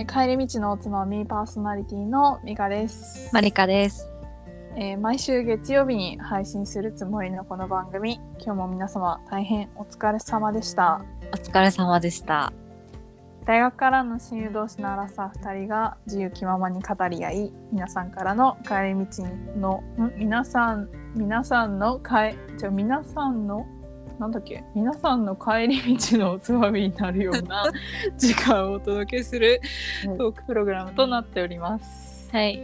えー帰り道のおつまみパーソナリティのミカです、マリカです。えー毎週月曜日に配信するつもりのこの番組今日も皆様大変お疲れ様でしたお疲れ様でした。大学からの親友同士のアラサー2人が自由気ままに語り合い皆さんからの帰り道のん？皆さん皆さんの帰じゃあ皆さんのなんだっけ？皆さんの帰り道のおつまみになるような 時間をお届けするはいトークプログラムとなっております。はい。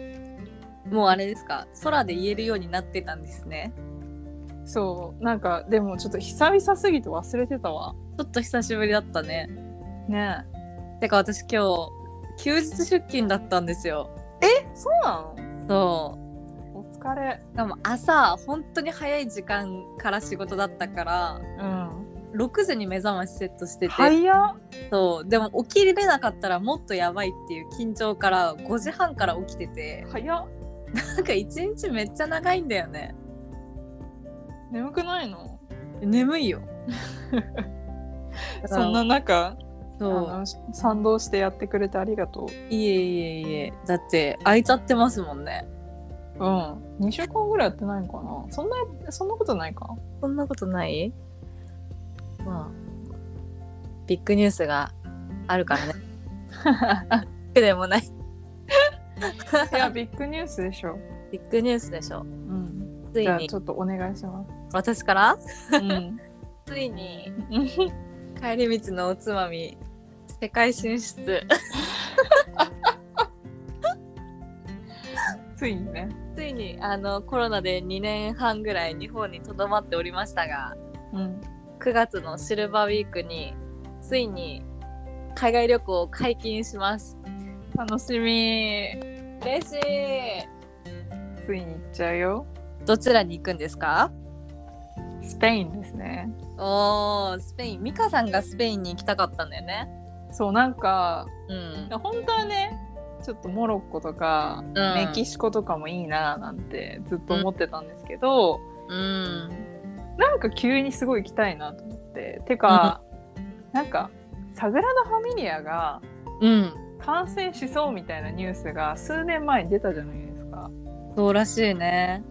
もうあれですか、空で言えるようになってたんですね。そうなんかでもちょっと久々すぎて忘れてたわ。ちょっと久しぶりだったね。ねてか私今日、休日出勤だったんですよ。え？そうなの？そお疲れ。う。でも朝、本当に早い時間から仕事だったから、うん。6時に目覚ましセットしてて、早っそう。でも起きれなかったらもっとやばいっていう緊張から5時半から起きてて、早っなんか一日めっちゃ長いんだよね。眠くないの？眠いよ。そんな中そう。賛同してやってくれてありがといえいえいえ。だって空いちゃってますもんね。う。うん。2週間ぐらいやってないのかなそんな、そんなことないか？そんなことない？まあ、ビッグニュースがあるからね。でもない。いや、ビッグニュースでしょ。ビッグニュースでしょ。うん。ついにじゃあち、ょっとお願いします。私から？うん。ついに、帰り道のおつまみ、世界進出。ついにね。ついに、あの、コロナで2年半ぐらい日本にとどまっておりましたが、うん。9月のシルバーウィークに、ついに、海外旅行を解禁します。楽しみ。嬉しいついに行っちゃうよ。どちらに行くんですか？スペインですね。おースペインミカさんがスペインに行きたかったんだよねそう、なんか、うん本当はね、ちょっとモロッコとか、んメキシコとかもいいななんてずっと思ってたんですけど、うんなんか急にすごい行きたいなと思って。てか、なんか、サグラダ・ファミリアがうん完成しそうみたいなニュースが数年前に出たじゃないですか。そうらしいね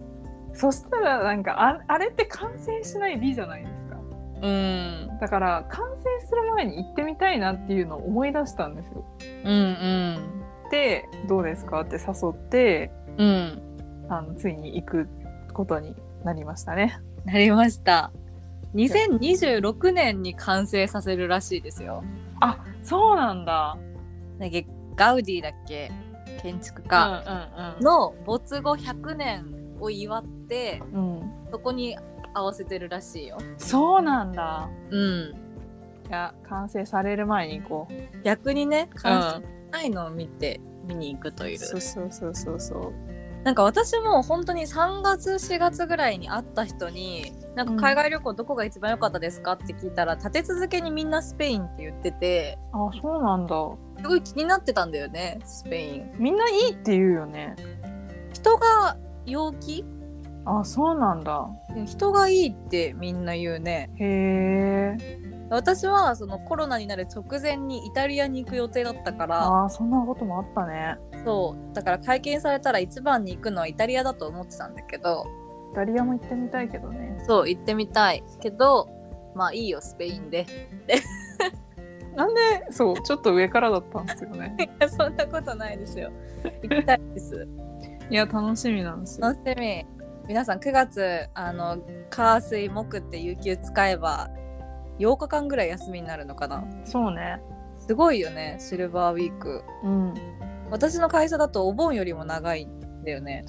そしたらなんかああれって完成しない美じゃないですか。うんだから完成する前に行ってみたいなっていうのを思い出したんですよ。うんうんでどうですか？って誘ってうんあのついに行くことになりましたね。なりました 2026年に完成させるらしいですよあそうなんだ。だっけガウディだっけ？建築うん家の没後100年を祝ってうんうん。うん、そこに合わせてるらしいよそうなんだ。うんいや完成される前に行こう。逆にね完成ないのを見て見に行くという、そうそうそうそうそう。なんか私も本当に3月4月ぐらいに会った人になんか海外旅行どこが一番良かったですかって聞いたら立て続けにみんなスペインって言っててあそうなんだ。すごい気になってたんだよねスペインみんないいって言うよね。人が陽気？あそうなんだ。人がいいってみんな言うねへえ。私はそのコロナになる直前にイタリアに行く予定だったからあそんなこともあったね。そうだから解禁されたら一番に行くのはイタリアだと思ってたんだけどイタリアも行ってみたいけどね。そう行ってみたいけどまあいいよスペインで なんでそうちょっと上からだったんですよね。そんなことないですよ。行きたいです。いや楽しみなんですよ。楽しみ。皆さん9月あの火水木って有給使えば8日間ぐらい休みになるのかな。そうね。すごいよねシルバーウィーク。うん。私の会社だとお盆よりも長いんだよね。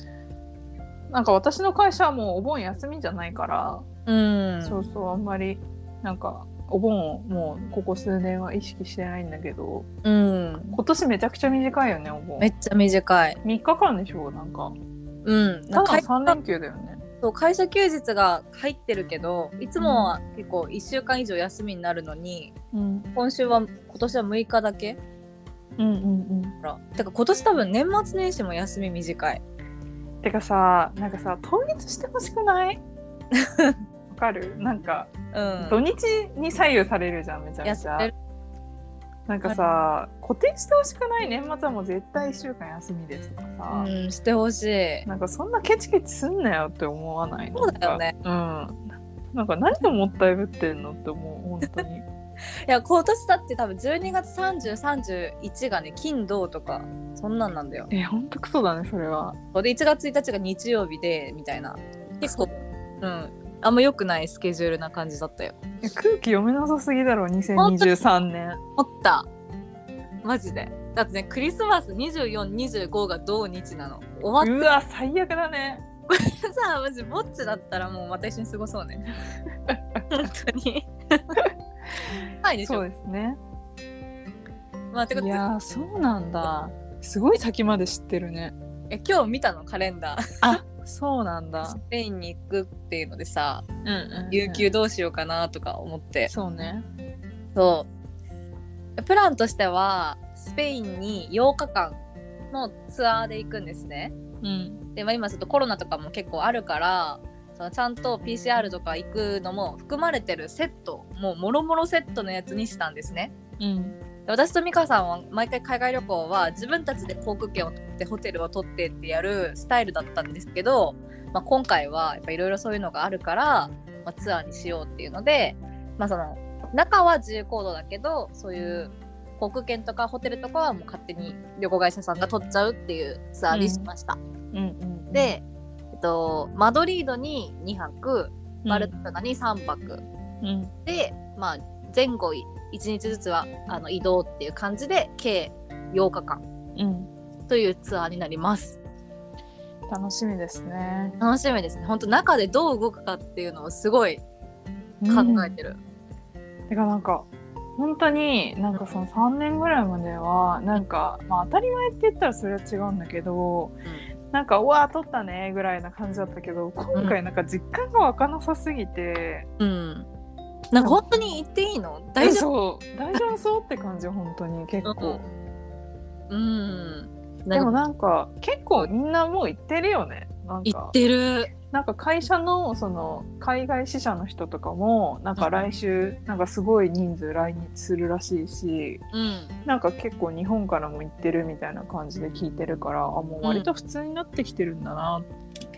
なんか私の会社はもうお盆休みじゃないから、うんそうそうあんまりなんかお盆をもうここ数年は意識してないんだけどうん。今年めちゃくちゃ短いよねお盆めっちゃ短い。3日間でしょなんかうん。ただ会3連休だよねそう会社休日が入ってるけどいつもは結構1週間以上休みになるのにうん。今週は今年は6日だけうんうんうん。ほらてか今年多分年末年始も休み短い。てかさなんかさ統一してほしくない？わかる？なんかうん。土日に左右されるじゃんめちゃめちゃなんかさ固定してほしくない年末はもう絶対1週間休みですとかさ、うんしてほしい。なんかそんなケチケチすんなよって思わない？そうだよね。うん。なんか何でもったいぶってんのって思う本当に。いや今年だって多分12月3031がね金土とかそんなんなんだよ。えほんとクソだねそれは。で1月1日が日曜日でみたいな。結構うんあんま良くないスケジュールな感じだったよ。いや空気読めなさすぎだろ2023年。思ったマジで。だってねクリスマス2425が同日なの。終わっうわ最悪だね。て さマジぼっちだったらもうまた一緒に過ごそうね。本当に。はいでしょ。そうですね。まあてかいやーそうなんだ。すごい先まで知ってるね。え今日見たの？カレンダー。あそうなんだ。スペインに行くっていうのでさうんうん、有給どうしようかなとか思って、そうね。そう。プランとしてはスペインに8日間のツアーで行くんですね。うん。で、まあ、今ちょっとコロナとかも結構あるからそのちゃんと PCR とか行くのも含まれてるセットもうもろもろセットのやつにしたんですね。うん。で私と美香さんは毎回海外旅行は自分たちで航空券を取ってホテルを取ってってやるスタイルだったんですけど、まあ、今回はやっぱいろいろそういうのがあるから、まあ、ツアーにしようっていうので、まあ、その中は自由行動だけどそういう航空券とかホテルとかはもう勝手に旅行会社さんが取っちゃうっていうツアーにしました。うんうんで、えっと、マドリードに2泊バルセロナに3泊、うん。で、まあ、前後1日ずつはあの移動っていう感じで計8日間うん。というツアーになります。楽しみですね。楽しみですね。本当中でどう動くかっていうのをすごい考えてる、てかなんか本当になんかその3年ぐらいまではなんか、まあ、当たり前って言ったらそれは違うんだけどなんか「うわー取ったね」ぐらいな感じだったけど今回なんか実感が湧かなさすぎて、うん、うん、なんか本当に言っていいの？大丈夫？大丈夫そうって感じ本当に。結構、うん。でもなんか結構みんなもう行ってるよね。なんか。言ってる。なんか会社のその海外支社の人とかもなんか来週なんかすごい人数来日するらしいしうん。なんか結構日本からも行ってるみたいな感じで聞いてるからあもう割と普通になってきてるんだなっ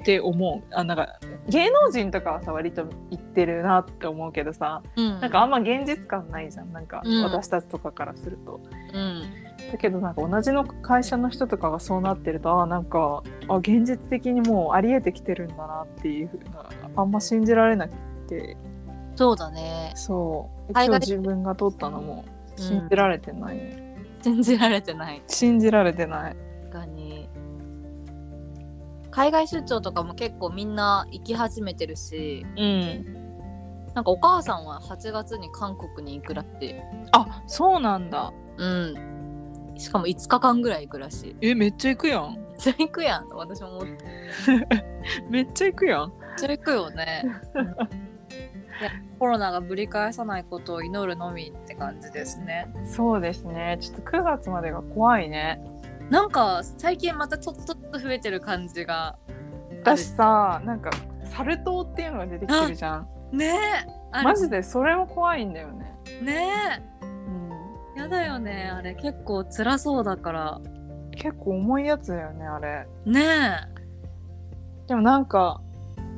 て思う、あなんか芸能人とかはさ割と行ってるなって思うけどさうん。なんかあんま現実感ないじゃん。なんかうん。私たちとかからすると。うん。だけどなんか同じの会社の人とかがそうなってるとあなんかあ現実的にもうありえてきてるんだなっていうふうなあんま信じられなくて。そうだね。そう。海外今日自分が取ったのも 信じられてない、信じられてない。信じられてない海外出張とかも結構みんな行き始めてるしうん。なんかお母さんは8月に韓国に行くらしい。あそうなんだ。うん。しかも5日間ぐらい行くらしい。えめっちゃ行くやん。めっちゃ行くやん私も思って。めっちゃ行くやん。めっちゃ行くよね。コロナがぶり返さないことを祈るのみって感じですね。そうですね。ちょっと9月までが怖いねなんか最近またちょっと増えてる感じが私さなんかサル痘っていうのが出てきてるじゃん。ねえマジでそれも怖いんだよね。ね。うん。えやだよねあれ。結構辛そうだから。結構重いやつだよねあれ。ね。でもなんか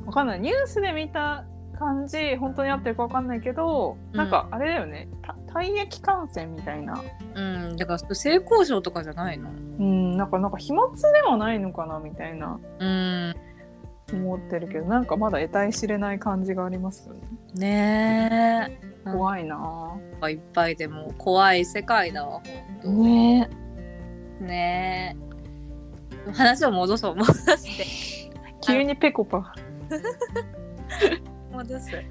わかんない。ニュースで見た感じ本当に合ってるかわかんないけど、うん。なんかあれだよね。た体液感染みたいな。えうん。だから性交渉とかじゃないの？うん。なんかなんか飛沫ではないのかなみたいな。うん。思ってるけどなんかまだ得体知れない感じがありますよね。ねえ。怖いな。いっぱいでも怖い世界だわぁほんねとねえ。話を戻そう戻して。急にペコパ 戻す。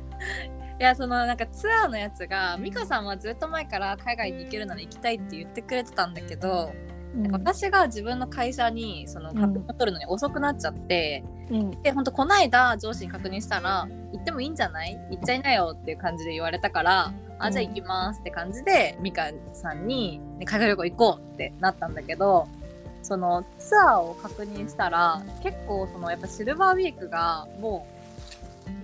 いやそのなんかツアーのやつが美香さんはずっと前から海外に行けるなら行きたいって言ってくれてたんだけど、うん。私が自分の会社にその確認を取るのに遅くなっちゃって、うん。で本当こないだ上司に確認したら行ってもいいんじゃない？行っちゃいなよっていう感じで言われたからあじゃあ行きますって感じで美香さんに、ね、海外旅行行こうってなったんだけどそのツアーを確認したら結構そのやっぱシルバーウィークがもう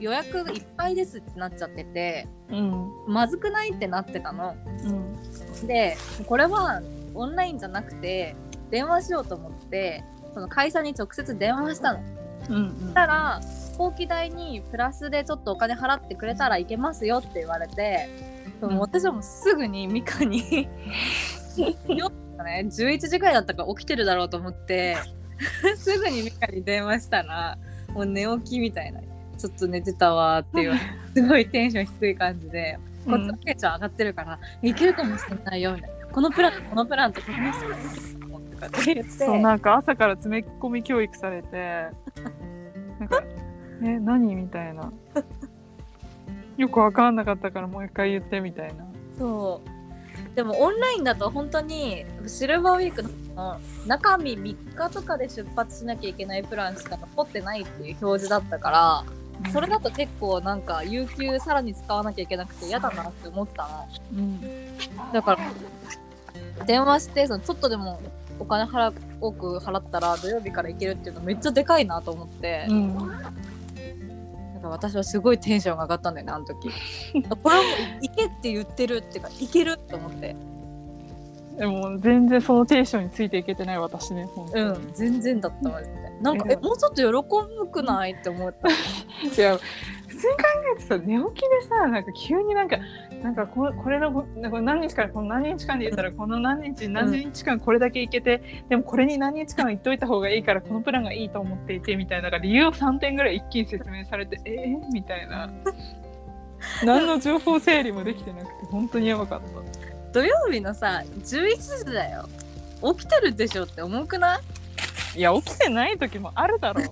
予約いっぱいですってなっちゃっててうん。まずくないってなってたの。うん。でこれはオンラインじゃなくて電話しようと思ってその会社に直接電話したの。うんそしたら飛行機代にプラスでちょっとお金払ってくれたら行けますよって言われてでも私はもうすぐにミカに ね。11時ぐらいだったから起きてるだろうと思って すぐにミカに電話したらもう寝起きみたいなちょっと寝てたわっていうすごいテンション低い感じでこっちのテンション上がってるから、いけるかもしれないよみたいなこのプランとこのプランとこの人とかって言って。そうなんか朝から詰め込み教育されて。なんか「え何?」みたいな。よく分かんなかったからもう一回言ってみたいな。そう。でもオンラインだと本当にシルバーウィークの中身3日とかで出発しなきゃいけないプランしか残ってないっていう表示だったからそれだと結構なんか有給さらに使わなきゃいけなくて嫌だなって思ったのうん。だから電話してそのちょっとでもお金払多く払ったら土曜日から行けるっていうのめっちゃでかいなと思って、うん。なんか私はすごいテンションが上がったんだよねあの時。これはもう行けって言ってるっていうか行けるって思って。でも全然そのテンションについていけてない私ねうん全然だったマジでなんかええもうちょっと喜ぶくない？って思った。いや普通に考えてさ寝起きでさなんか急になんかなんかここれのこなんか何日間この何日間で言ったらこの何日何日間これだけ行けて、でもこれに何日間行っといた方がいいからこのプランがいいと思っていてみたいななんか理由を3点ぐらい一気に説明されてえー、みたいな。何の情報整理もできてなくて本当にやばかった。土曜日のさ11時だよ。起きてるでしょって思うくない？いや起きてない時もあるだろ。う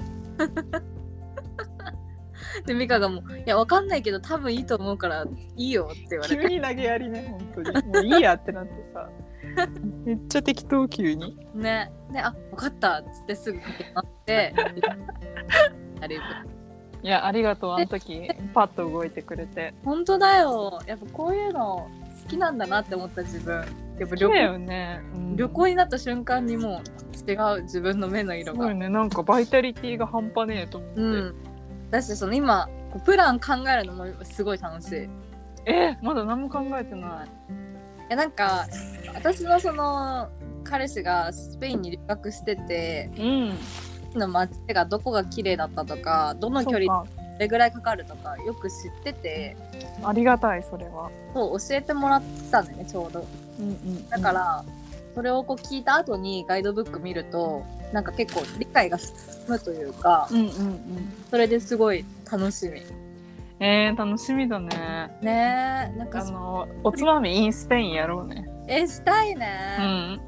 でミカがもう「いやわかんないけど多分いいと思うからいいよ」って言われて。急に投げやりね本当に。もういいやってなってさ。めっちゃ適当急に。ね。で「あ分かった」っつってすぐかけなって。あれいやありがとうあの時。パッと動いてくれて。本当だよ。やっぱこういうの好きなんだなって思った自分。やっぱ旅行よね、うん。旅行になった瞬間にもう違う自分の目の色が。ね。なんかバイタリティが半端ねえと思って、うん。だしその今プラン考えるのもすごい楽しい。いえまだ何も考えてない。やなんか私のその彼氏がスペインに留学しててうん。の街がどこが綺麗だったとかどの距離れぐらいかかるとかよく知ってて。ありがたいそれは、そう教えてもらったんだよねちょうど。うんうん、だから、それをこう聞いた後にガイドブック見るとなんか結構理解が進むというかうんうんうん。それですごい楽しみ。えー、楽しみだね。ねえなんかあのおつまみインスペインやろうね。えしたいうね、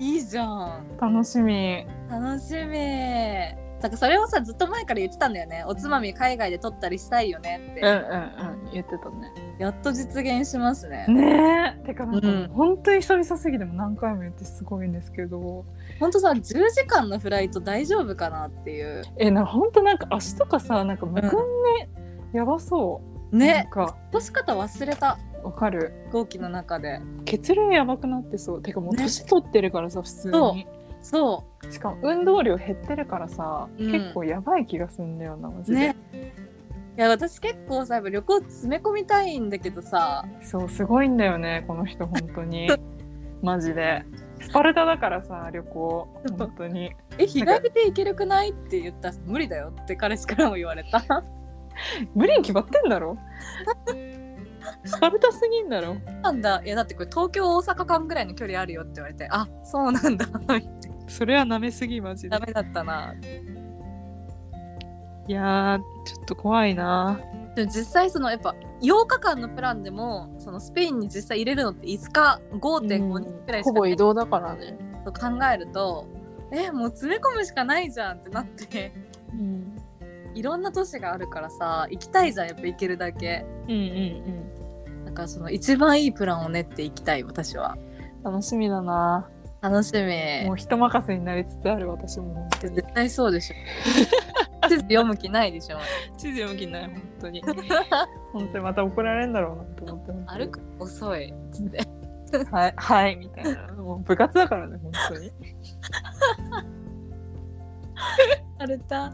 ん。いいじゃん。楽しみ。楽しみなんかそれをさずっと前から言ってたんだよね。おつまみ海外で撮ったりしたいよねって、うんうんうん。言ってたね。やっと実現しますね。ねえ。てかなんか、うん。本当に久々すぎても何回も言ってすごいんですけど。ほんとさ10時間のフライト大丈夫かなっていう。えな本当なんか足とかさなんかむくんで、やばそう。ね。か。落とし方忘れた。わかる。飛行機の中で。血流やばくなってそう。てかもうね。年取ってるからさ普通そう。しかも運動量減ってるからさ、うん。結構やばい気がするんだよなマジで、うね。いや私結構さ旅行詰め込みたいんだけどさ。そうすごいんだよねこの人本当に。マジで。スパルタだからさ旅行本当に。え日帰りで行けるくないって言ったら無理だよって彼氏からも言われた。無理に決まってんだろ？スパルタすぎんだろ？なんだ。いやだってこれ東京大阪間ぐらいの距離あるよって言われてあそうなんだそれは舐めすぎマジで。ダメだったな。いやーちょっと怖いな。でも実際そのやっぱ8日間のプランでもそのスペインに実際入れるのって5日5.5日くらいしかない。動だからね。と考えるとえもう詰め込むしかないじゃんってなって。うん。いろんな都市があるからさ行きたいじゃんやっぱ行けるだけ。うんうんだからその一番いいプランを練っていきたい私は。うん楽しみだな楽しみ。もう人任せになりつつある私も。本当に絶対そうでしょ。地図読む気ないでしょ。地図読む気ない本当に。本当にまた怒られるんだろうなと思って歩くの遅いっつって。はいはいみたいな。もう部活だからね本当に。あれた。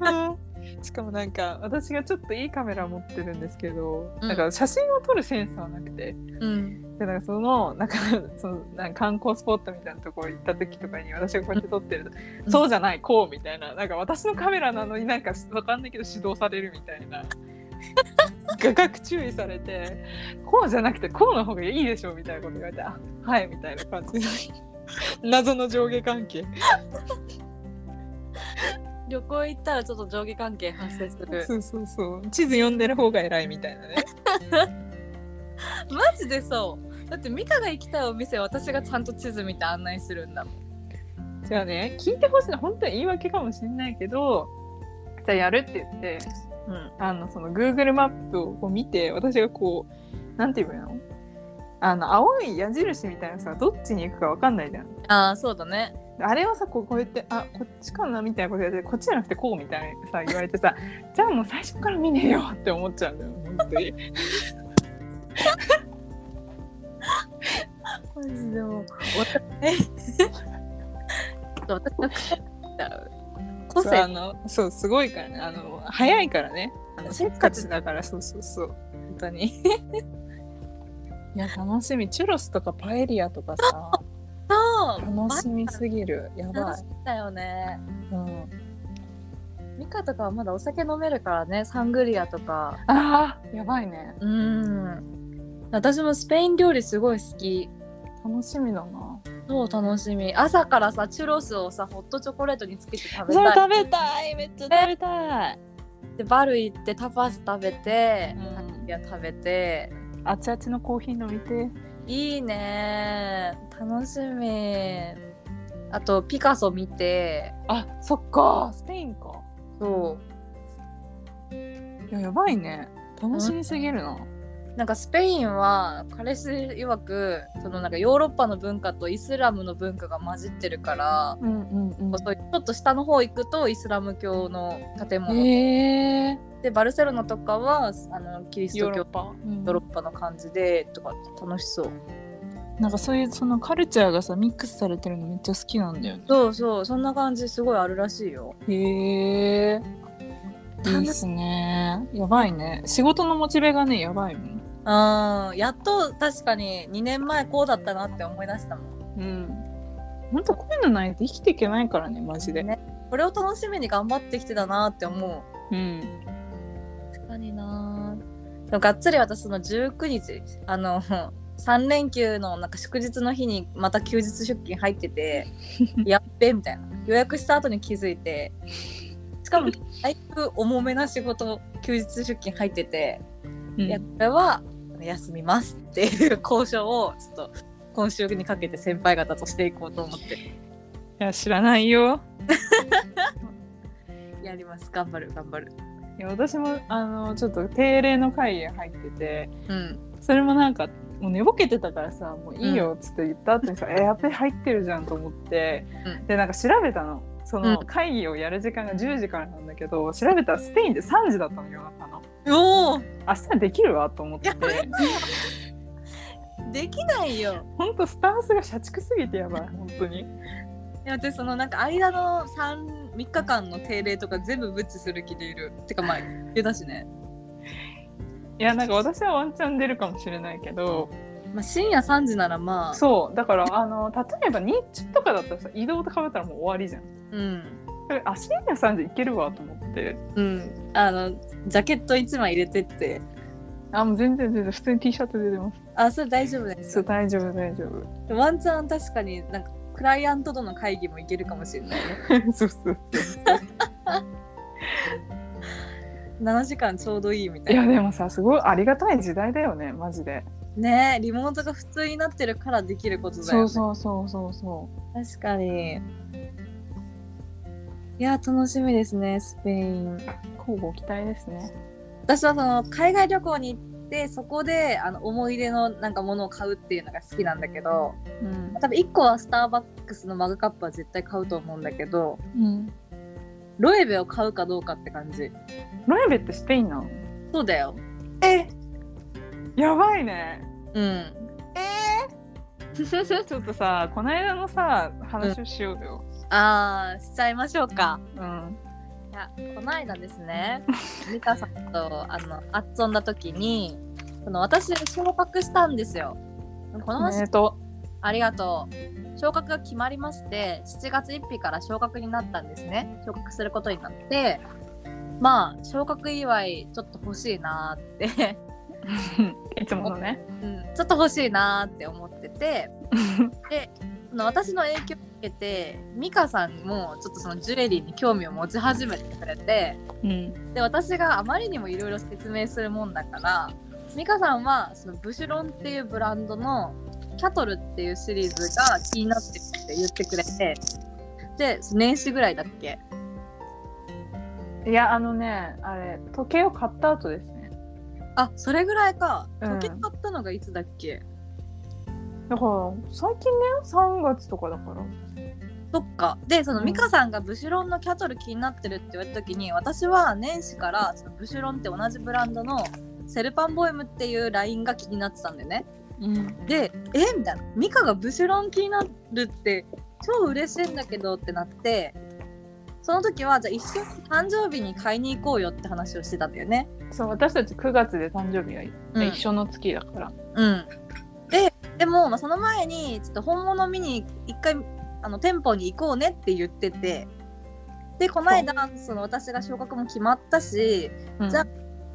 うんしかもなんか私がちょっといいカメラ持ってるんですけど、うん。なんか写真を撮るセンスはなくて。うん。でなんかそのなんかそのなんか観光スポットみたいなところ行った時とかに私がこうやって撮ってると、うん。そうじゃないこうみたいななんか私のカメラなのになんかわかんないけど指導されるみたいな。画角注意されてこうじゃなくてこうの方がいいでしょみたいなこと言われてあはいみたいな感じで 謎の上下関係旅行行ったらちょっと上下関係発生する。そうそうそう。地図読んでる方が偉いみたいなね。マジでそう。だってミカが行きたいお店私がちゃんと地図見て案内するんだもん。じゃあね聞いてほしい。の本当は言い訳かもしれないけどじゃあやるって言ってうん。あのその Google マップをこう見て私がこうなんて言うの？あの青い矢印みたいなさどっちに行くかわかんないじゃん。ああそうだねあれをさこうこうやってあこっちかなみたいなことやってこっちじゃなくてこうみたいなさ言われてさ じゃあもう最初から見ねえよって思っちゃうんだよ本当に。マジでもう私が個そうあ性のそうすごいからね。あの早いからね。あのせっかちだからそうそうそう。本当に。いや楽しみ。チュロスとかパエリアとかさ楽しみすぎる。やばい。楽し、みだよね。うん、ミカとかはまだお酒飲めるからね。サングリアとか。あーやばいね。うん。私もスペイン料理すごい好き。楽しみだな。そう楽しみ。朝からさチュロスをさホットチョコレートにつけて食べたい。食べたい。めっちゃ食べたい。でバル行ってタパス食べてうん。パエリア食べて。あちあちのコーヒー飲みていいね。楽しみ。あとピカソ見て。あそっか。スペインか。そう。いややばいね。楽しみすぎるな、なんかスペインは彼氏曰くそのなんかヨーロッパの文化とイスラムの文化が混じってるから、うんうんうん。ちょっと下の方行くとイスラム教の建物、へえ。でバルセロナとかはあのキリスト教ヨヨーロッパ、ーロッパの感じでとか楽しそう。なんかそういうそのカルチャーがさミックスされてるのめっちゃ好きなんだよね。そうそうそんな感じすごいあるらしいよ。へえ。いいっすね。やばいね。仕事のモチベがねやばいもんうん。やっと確かに2年前こうだったなって思い出したもん。うん。ほんとこういうのないと生きていけないからねマジで、ね。これを楽しみに頑張ってきてたなって思う。うん。確かにな。でもがっつり私その19日あの 3連休のなんか祝日の日にまた休日出勤入ってて やっべみたいな。予約した後に気づいてしかもだいぶ重めな仕事休日出勤入ってて、うん。いやこれは休みますっていう交渉をちょっと今週にかけて先輩方としていこうと思って。いや知らないよ。やります。頑張る頑張る。いや私もあのちょっと定例の会議入っててうん。それもなんかもう寝ぼけてたからさもういいよっつって言った後にさ、えやっぱり入ってるじゃんと思って、うん。でなんか調べたのそのうん。会議をやる時間が10時からなんだけど、調べたらスペインで3時だったの夜中の。おお明日できるわと思って。できないよ。ほんとスタンスが社畜すぎてやばい本当に。いや私そのなんか間の 3, 3日間の定例とか全部ブッチする気でいる。てかまあ言だしね、いやなんか私はワンチャン出るかもしれないけど。まあ、深夜3時ならまあ。そうだからあの例えば日中とかだったらさ移動とかぶったらもう終わりじゃんうん。あ深夜3時いけるわと思って。うん。あのジャケット1枚入れてって。あもう全然全然普通に T シャツで出ます。あそれ大丈夫ですそう大丈夫大丈夫。ワンチャン確かになんかクライアントとの会議もいけるかもしれないね。そうそう7時間ちょうどいいみたいいなやでもさすごいありがたい時代だよねマジで。ねリモートが普通になってるからできることだそうよねそうそうそう。そ確かにいや楽しみですねスペイン。う交互期待ですね。私はその海外旅行に行ってそこであの思い出のなんかものを買うっていうのが好きなんだけどうん。多分1個はスターバックスのマグカップは絶対買うと思うんだけどうん。ロエベを買うかどうかって感じ。ロエベってスペインなの？そうだよ。えやばいね。うん。えー、ちょっとさこの間のさ話をしようよあーしちゃいましょうか。うん。いやこの間ですね美香さんとあの遊んだ時にその私昇格したんですよ。この話、とありがとう。昇格が決まりまして7月1日から昇格になったんですね。昇格することになってまあ昇格祝いちょっと欲しいなーって。いつものね。うん、ちょっと欲しいなーって思ってて。でその私の影響を受けて美香さんもちょっとそのジュエリーに興味を持ち始めてくれてうん。で私があまりにもいろいろ説明するもんだから美香さんはそのブシュロンっていうブランドのキャトルっていうシリーズが気になってるって言ってくれてで年始ぐらいだっけ？いやあのねあれ時計を買った後ですね。あそれぐらいか。うん。時計買ったのがいつだっけ、だから最近だよ3月とかだから。そっか。でそのうん。美香さんがブシュロンのキャトル気になってるって言われた時に私は年始からそのブシュロンって同じブランドのセルパンボエムっていうラインが気になってたんだよね。うん。でえみたいな。ミカがブシュロン気になるって超嬉しいんだけどってなってその時はじゃあ一緒に誕生日に買いに行こうよって話をしてたんだよね。そう私たち9月で誕生日がうん。一緒の月だから。うん。ででも、まあ、その前にちょっと本物見に一回あの店舗に行こうねって言っててでこの間その私が昇格も決まったしうん。じゃあ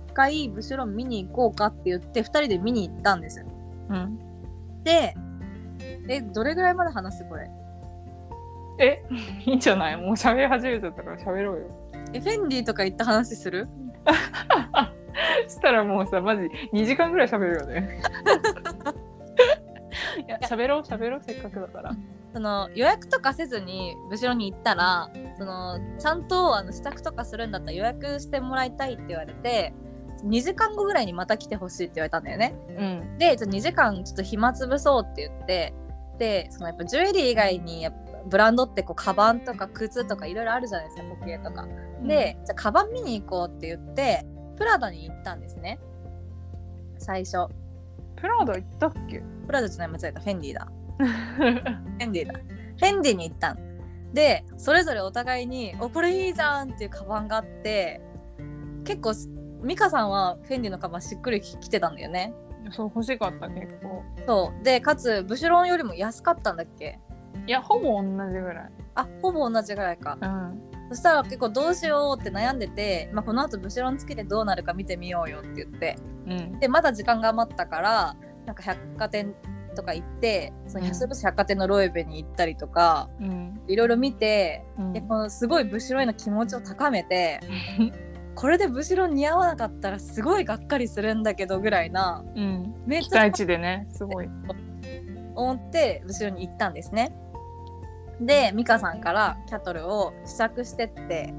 一回ブシュロン見に行こうかって言って2人で見に行ったんですよ。うん。でえどれぐらいまで話すこれ？えいいんじゃない？もう喋り始めちゃったから喋ろうよ。えフェンディとか行った話する？したらもうさマジ2時間ぐらい喋るよね いや喋ろう喋ろうせっかくだから。その予約とかせずにブシュロンに行ったらそのちゃんとあの試着とかするんだったら予約してもらいたいって言われて2時間後ぐらいにまた来てほしいって言われたんだよね。うん。でじゃあ2時間ちょっと暇つぶそうって言ってでそのやっぱジュエリー以外にやっぱブランドってこうカバンとか靴とかいろいろあるじゃないですか時計とか。で、じゃあカバン見に行こうって言ってプラダに行ったんですね。最初。プラダ行ったっけ？プラダじゃない間違えた。フェンディだ。フェンディだ。フェンディに行ったんでそれぞれお互いに「おこれいいじゃん」っていうカバンがあって結構美香さんはフェンディのカバンしっくりきてたんだよね。そう欲しかった結構。そう。でかつブシュロンよりも安かったんだっけ。いやほぼ同じぐらい。あほぼ同じぐらいか。うん。そしたら結構どうしようって悩んでて、まあ、この後ブシュロンつけてどうなるか見てみようよって言って。うん。でまだ時間が余ったからなんか百貨店とか行ってそのうん。それこそ百貨店のロエベに行ったりとかうん。いろいろ見てうん。でこのすごいブシロンへの気持ちを高めて これでブシロン似合わなかったらすごいがっかりするんだけどぐらいなうん。めっちゃでねすごい。思ってブシロンに行ったんですね。で美香さんからキャトルを試着してって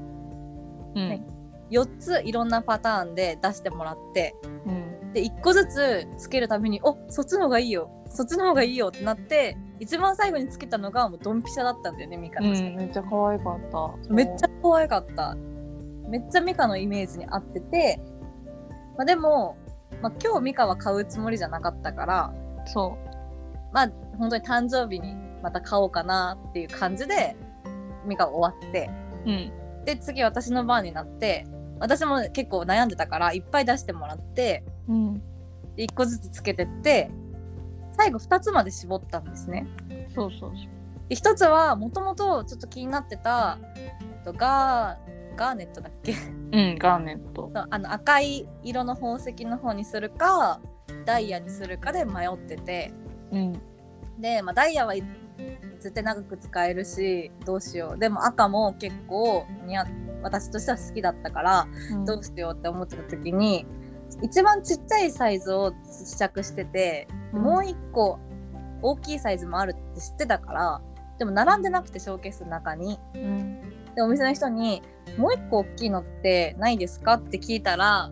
うん。ね4ついろんなパターンで出してもらってうんで1個ずつつけるたびに「おそっちの方がいいよ。そっちの方がいいよ」ってなって一番最後につけたのがもうドンピシャだったんだよね美香うの、んめっちゃ可愛かった。めっちゃ可愛かった。めっちゃミカのイメージに合ってて、まあ、でも、まあ、今日ミカは買うつもりじゃなかったからそまあ本当に誕生日にまた買おうかなっていう感じでミカは終わって。ううん。で次私の番になって私も結構悩んでたからいっぱい出してもらってうん。で1個ずつつけてって最後2つまで絞ったんですね。そうそうそう。で1つはもともとちょっと気になってたえっとガーガーネットだっけ？うんガーネット。あの赤い色の宝石の方にするかダイヤにするかで迷ってて。うん。で、まあ、ダイヤは絶対長く使えるしどうしよう。でも赤も結構似合私としては好きだったからうん。どうしようって思ってた時に一番ちっちゃいサイズを試着してて、うん。もう一個大きいサイズもあるって知ってたからでも並んでなくてショーケースの中に。うん。でお店の人に「もう一個大きいのってないですか?」って聞いたら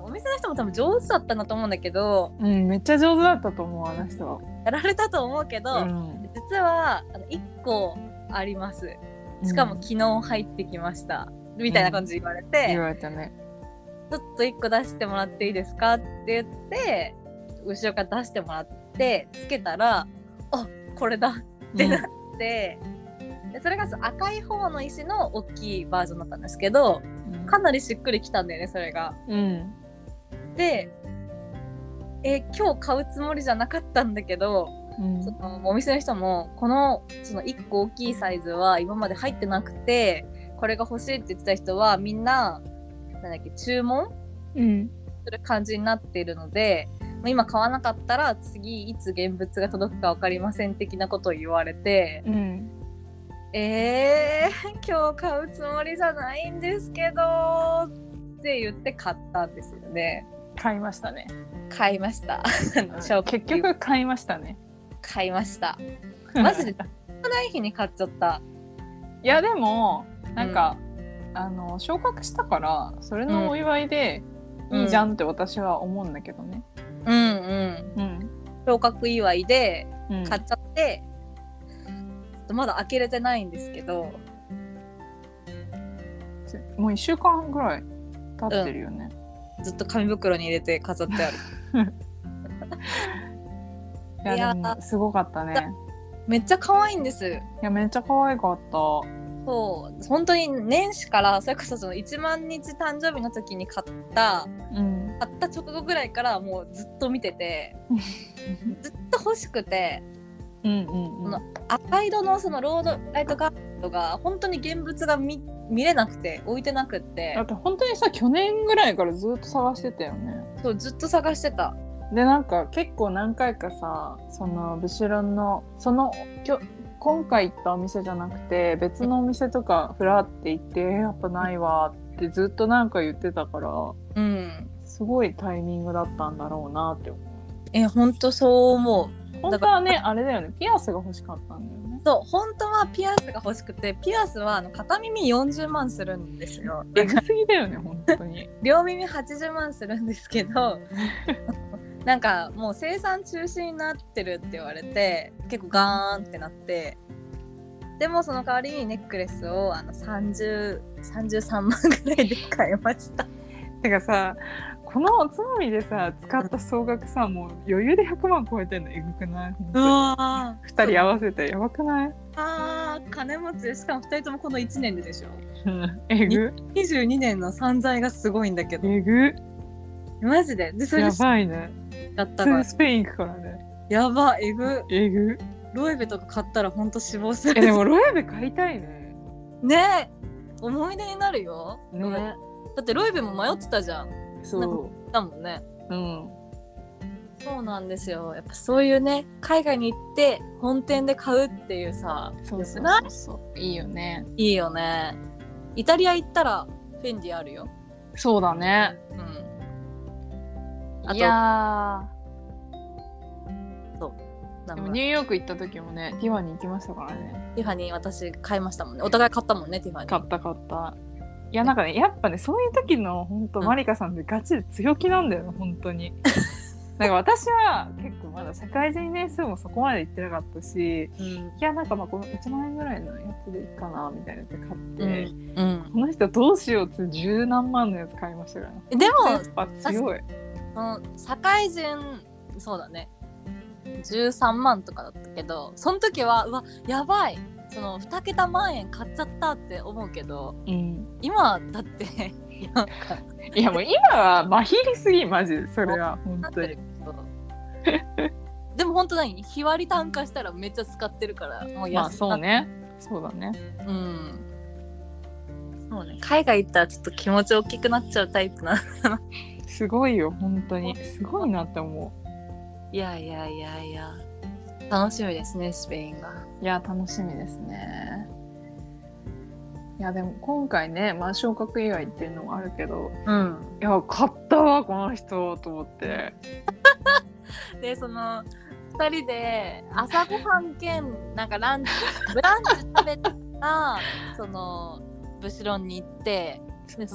お店の人も多分上手だったんだと思うんだけどうんめっちゃ上手だったと思うあの人。はやられたと思うけど、うん。実はあの1個あります。しかも昨日入ってきました、みたいな感じで言われて、言われたねちょっと1個出してもらっていいですか？って言って後ろから出してもらってつけたらあこれだ。ってなって、でそれが赤い方の石の大きいバージョンだったんですけどかなりしっくりきたんだよねそれが。うん。でえ今日買うつもりじゃなかったんだけどうん。そのお店の人もこのその1個大きいサイズは今まで入ってなくてこれが欲しいって言ってた人はみんななんだっけ注文？うん。する感じになっているのでまあ今買わなかったら次いつ現物が届くか分かりません的なことを言われてうん。えー、今日買うつもりじゃないんですけどって言って買ったんですよね。買いましたね。買いました。小結局買いましたね。買いました。マジでない日に買っちゃった。いやでもなんか、あの昇格したからそれのお祝いでいいじゃんって私は思うんだけどね。うんうん。うん、昇格祝いでうん。買っちゃって、ちょっとまだ開けれてないんですけど。もう1週間ぐらい経ってるよね、ずっと紙袋に入れて飾ってある。いやすごかったね。めっちゃ可愛いんです。いやめっちゃ可愛かったそう。本当に年始からそれこそその1万日誕生日の時に買ったうん。買った直後ぐらいからもうずっと見てて ずっと欲しくてうんうんうん。この赤色のそのロードライトガードが本当に現物が見見れなくて置いてなくって。だって本当にさ去年ぐらいからずっと探してたよね。そうずっと探してた。でなんか結構何回かさそのブシロンのそのきょ今回行ったお店じゃなくて別のお店とかふらって行ってやっぱないわってずっとなんか言ってたからうん。すごいタイミングだったんだろうなって。思うえ本当そう思う。本当はねあれだよねピアスが欲しかったんだよね。そう本当はピアスが欲しくてピアスはあの片耳40万するんですよ。えぐすぎだよね本当に。両耳80万するんですけど なんかもう生産中止になってるって言われて結構ガーンってなってでもその代わりにネックレスをあの30 33万ぐらいで買いました。てかさこのおつまみでさ使った総額さもう余裕で100万超えてんのえぐくない？本当に。わ2人合わせてやばくない？あー金持ちしかも2人ともこの1年ででしょ。えぐ。22年の散財がすごいんだけど。えぐ。マジで？でそれやでばいねだったから。スペイン行くからね。やばえぐ。えぐ？ロエベとか買ったらほんと死亡する。えでもロエベ買いたいね。ね。え思い出になるよ、ね。だってロエベも迷ってたじゃん。そだもんね。ううん。そうなんですよ。やっぱそういうね海外に行って本店で買うっていうさそうそうそうい？いよね。いいよね。イタリア行ったらフェンディあるよ。そうだね。うんあといやなんか。ーでもニューヨーク行った時もねティファニー行きましたからね。ティファニー私買いましたもんね。お互い買ったもんねティファニー。買った買った。いやなんかねやっぱねそういう時の本当うん。マリカさんってガチで強気なんだよね本当に。なんか私は結構まだ社会人年数もそこまで行ってなかったしうん。いやなんかまあこの1万円ぐらいのやつでいいかなみたいなやつ買って、うん。この人どうしようって十何万のやつ買いましたからね。でも強い。その社会人そうだね。13万とかだったけどその時はうわやばい。その2桁万円買っちゃったって思うけどうん。今だっていやもう今はまひりすぎマジでそれは本当に。でも本当何？日割り単価したらめっちゃ使ってるからもうまあ安そうね。そうだね。うん。そうね。海外行ったらちょっと気持ち大きくなっちゃうタイプなすごいよ本当に。すごいなって思いやいやいやいや。楽しみですねスペインが。ういや楽しみですね。いやでも今回ねまあ昇格以外っていうのもあるけどうん。いや買ったわこの人と思って。でその2人で朝ごはん兼なんかランチブランチ食べたらそのブシロンに行ってで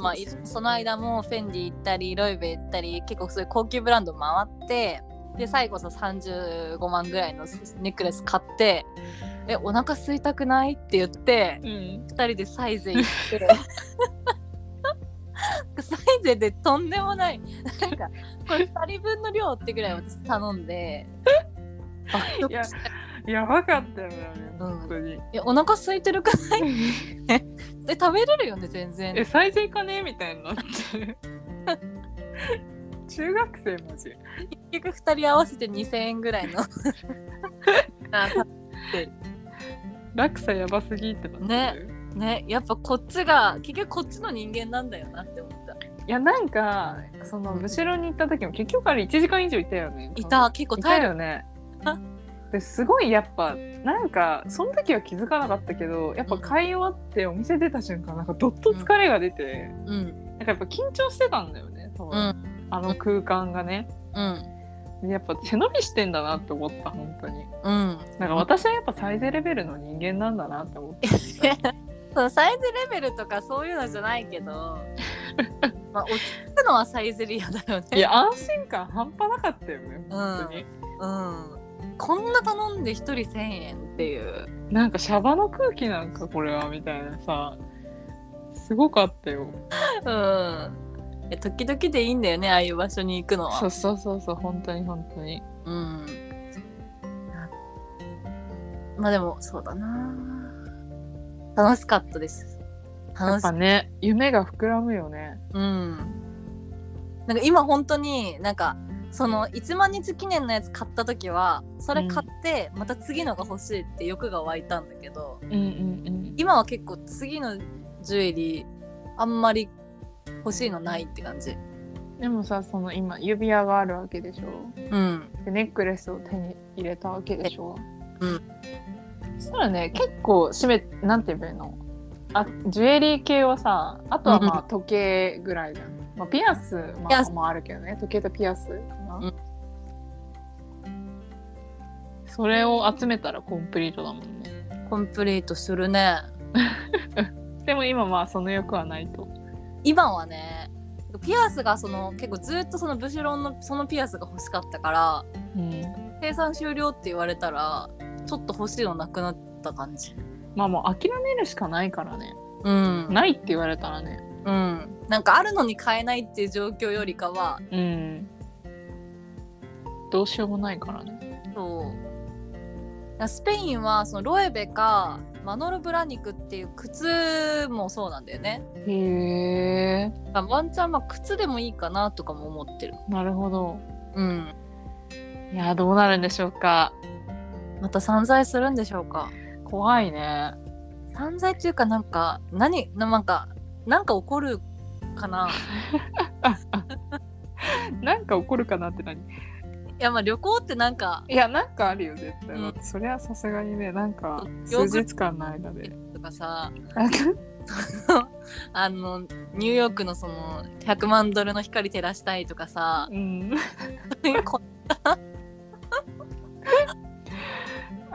まあ、いその間もフェンディ行ったりロイベ行ったり結構そういう高級ブランド回ってで最後さ35万ぐらいのネックレス買って「えお腹空いたくない?」って言ってうん。2人でサイゼ行って。サイゼでとんでもない。なんかこれ2人分の量ってぐらい私頼んで やばかったよねうん。本当に、いやお腹空いてるかない？え食べれるよね全然。え最善かねみたいになって中学生マジ？結局2人合わせて2000円ぐらいの。あ落差やばすぎってなってねねやっぱこっちが結局こっちの人間なんだよなって思った。いやなんかその後ろに行った時も結局あれ1時間以上いたよね。いた結構い体力たよねですごいやっぱなんかその時は気づかなかったけどやっぱ買い終わってお店出た瞬間なんかどっと疲れが出て、うん。なんかやっぱ緊張してたんだよね多分、うん。あの空間がね。うん。やっぱ背伸びしてんだなって思った本当に。うん。なんか私はやっぱサイズレベルの人間なんだなって思って。そうサイズレベルとかそういうのじゃないけど まあ落ち着くのはサイゼリアだよね。いや安心感半端なかったよね本当に、うんこんな頼んで1人1000円っていう。なんかシャバの空気なんかこれはみたいなさ。すごかったよ。うん。時々でいいんだよねああいう場所に行くのは。そうそうそうそう本当に本当に。うん。まあでもそうだな。楽しかったです。やっ楽しぱね夢が膨らむよね。うん。なんか今本当になんかその1万日記念のやつ買った時はそれ買ってまた次のが欲しいって欲が湧いたんだけど、うんうんうん。今は結構次のジュエリーあんまり欲しいのないって感じ。でもさその今指輪があるわけでしょ？うん。でネックレスを手に入れたわけでしょ？うん。そしたらね結構締めなんて言えばいいの？あジュエリー系はさあとはまあ時計ぐらいじゃん、まあ、ピアス、まあ、もあるけどね。時計とピアスかな、うん。それを集めたらコンプリートだもんね。コンプリートするね。でも今まあその欲はないと。今はねピアスがその結構ずっとそのブシュロンのそのピアスが欲しかったからうん。生産終了って言われたらちょっと欲しいのなくなった感じ。まあもう諦めるしかないからね。うん。ないって言われたらねうん。なんかあるのに買えないっていう状況よりかはうん。どうしようもないからね。そう。スペインはそのロエベかマノルブラニクっていう靴もそうなんだよね。へえあワンチャンまあ靴でもいいかなとかも思ってる。なるほど。うん。いやどうなるんでしょうか。また散財するんでしょうか。怖いね。散財っていうかなんか何ななんかなんか起こるかな？なんか起こるかなって何？いやまあ旅行ってなんかいやなんかあるよ絶対、うん。それはさすがにねなんか数日間の間で。とかさあの？ニューヨークのその100万ドルの光照らしたいとかさうん。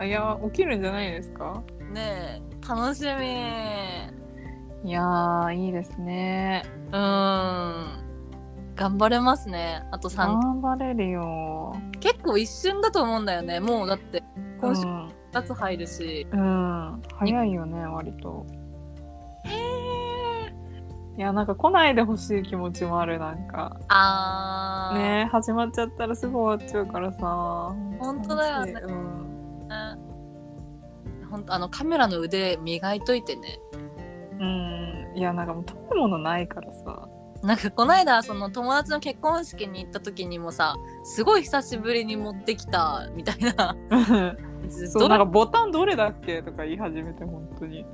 いや起きるんじゃないですか？ねえ楽しみいやーいいですね。うーん。頑張れますね。あと3頑張れるよ。結構一瞬だと思うんだよね。もうだって今週うん、2つ入るし、うん、早いよね割と。いやなんか来ないでほしい気持ちもあるなんか。あー。ね始まっちゃったらすぐ終わっちゃうからさ。本当だよね。うん、ほんとあのカメラの腕磨いといてねうん、いやなんかもう食べ物ないからさ。なんかこの間その友達の結婚式に行った時にもさすごい久しぶりに持ってきたみたいな。そうなんかボタンどれだっけとか言い始めて本当に。い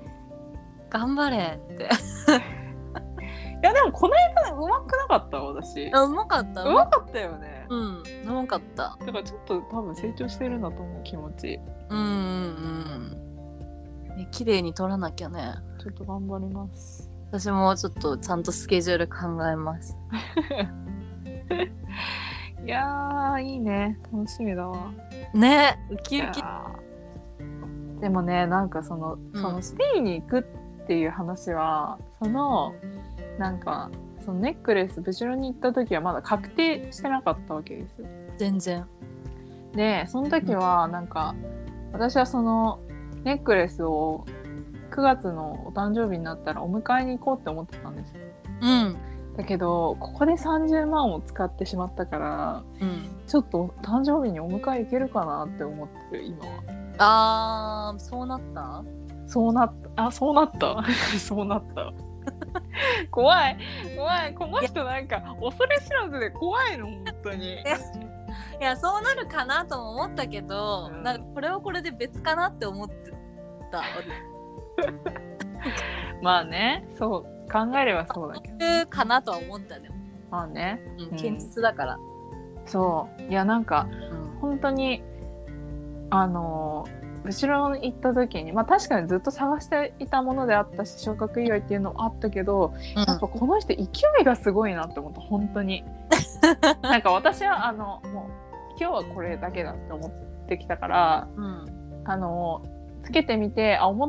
頑張れって。やでもこの間うまくなかった私。あうまかった？うまかったよね。うんうまかった。だからちょっと多分成長してるんだと思う気持ち。うんうんうん。ね綺麗に撮らなきゃねちょっと頑張ります。私もちょっとちゃんとスケジュール考えます。いやーいいね。楽しみだわ。ねウキウキ。でもねなんかその,、うん。そのスペインに行くっていう話はそのなんかそのネックレス後ろに行った時はまだ確定してなかったわけですよ。全然。でその時はなんか私はそのネックレスを9月のお誕生日になったらお迎えに行こうって思ってたんです。ようん。だけどここで30万を使ってしまったからうん。ちょっと誕生日にお迎え行けるかなって思ってる今は。あーそうなった？そうなった。あそうなった。そうなった。怖い。怖い。この人なんか恐れ知らずで怖いの本当に。いやそうなるかなとも思ったけど、うん。なんかこれはこれで別かなって思ってたまあね。そう。考えればそうだけど。俺かなとは思ったでも、まあね。うん。実だから、そう。いやなんかうん。本当にあの後ろに行った時にまあ確かにずっと探していたものであったし昇格以外っていうのもあったけど、やっぱこの人勢いがすごいなって思った本当に。なんか私はあのもう今日はこれだけだって思ってきたからうん。あのつけてみてあ思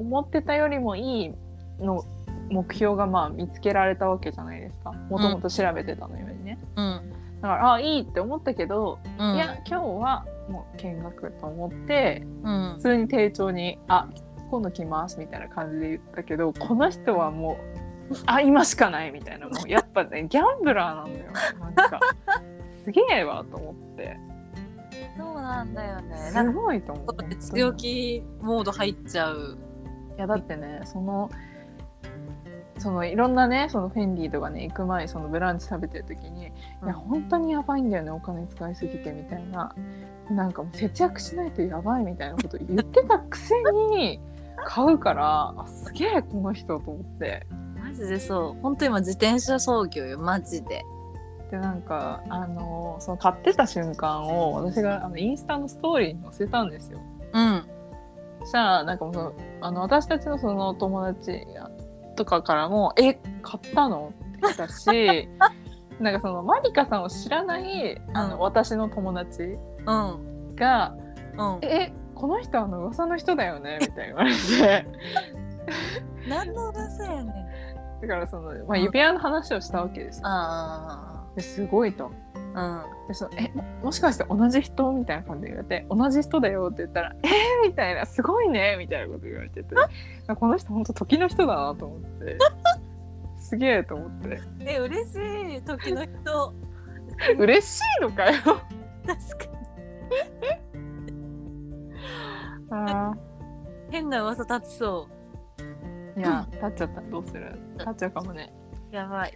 思ってたよりもいいの目標がまあ見つけられたわけじゃないですか。もともと調べてたのよりね、うんだからあいいって思ったけど、うん。いや今日はもう見学と思ってうん。普通に丁重に「あ今度来ます」みたいな感じで言ったけどこの人はもう「あ今しかない」みたいなもうやっぱね ギャンブラーなんだよなんかすげえわと思って。そうなんだよね。すごいと思ってこう強気モード入っちゃういやだってねそのそのいろんなねそのフェンディとかね行く前にそのブランチ食べてる時に、いや本当にやばいんだよねお金使いすぎてみたいななんかもう節約しないとやばいみたいなこと言ってたくせに買うからあすげえこの人と思って。マジでそう。本当今自転車操業よマジで。でなんかあのその買ってた瞬間を私があのインスタのストーリーに載せたんですよ。うん。そしたらなんかもうそのあの私たちのその友達とかからも「え買ったの?」って来たし なんかそのマリカさんを知らないあの、うん。私の友達うん。がうん「えこの人あの噂の人だよね」みたいに言われて何の噂やねん。だからその、まあ、指輪の話をしたわけですよ。あですごいと。あでそのえももしかして同じ人みたいな感じで言われて「同じ人だよ」って言ったら「えー!」みたいな「すごいね」みたいなこと言われててあこの人本当時の人だなと思って。すげえと思って。うんえ嬉しい時の人。嬉しいのかよ。確かあに変な噂立ちそーいや立っちゃった。らどうする？立っちゃうかもね。うやばい。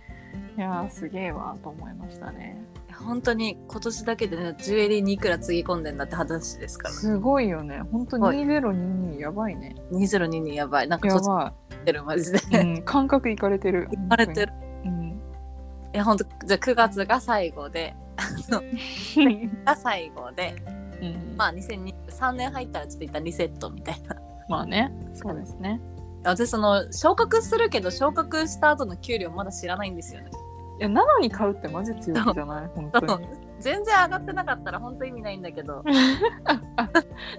いやーすげえわと思いましたね本当に今年だけでねジュエリーにいくらつぎ込んでんだって話ですからすごいよね。本当はい。2022やばいね。2022やばい。なんかやばってるマジで。い、うん、感覚いかれてる。言われてる。うん。いや本当じゃあ9月が最後で が最後でうん。まあ2023年入ったらちょっと一旦リセットみたいな。まあね。そうですね。私その昇格するけど昇格した後の給料まだ知らないんですよね。いやなのに買うってマジ強気じゃない？本当に。全然上がってなかったら本当意味ないんだけど。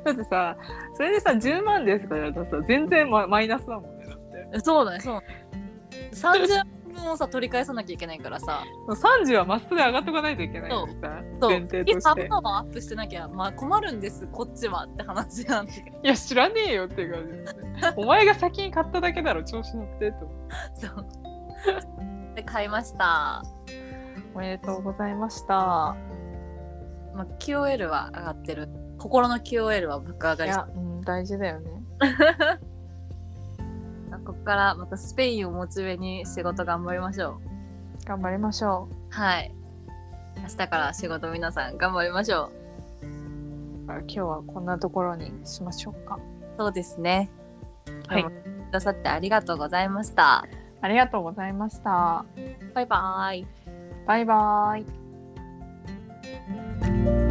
だってさそれでさ10万ですとからさ全然ママイナスだもんねだって。そうだねそう。30分をさ取り返さなきゃいけないからさ。30はマストで上がっとかないといけないのにさ前提と次して。株もアップしてなきゃまあ困るんです。こっちはって話なんだけど。いや知らねえよっていう感じね。お前が先に買っただけだろ調子乗ってって思う。そうで買いました、おめでとうございました。まあ、QOL は上がってる。心の QOL は爆上がり。しいや、うん、大事だよね。たここからまたスペインをモチベに仕事頑張りましょう。頑張りましょはい。明日から仕事皆さん頑張りましょう。う今日はこんなところにしましょうか。そうですね。はい。くださってありがとうございましたありがとうございました。バイバイ。バイバイ。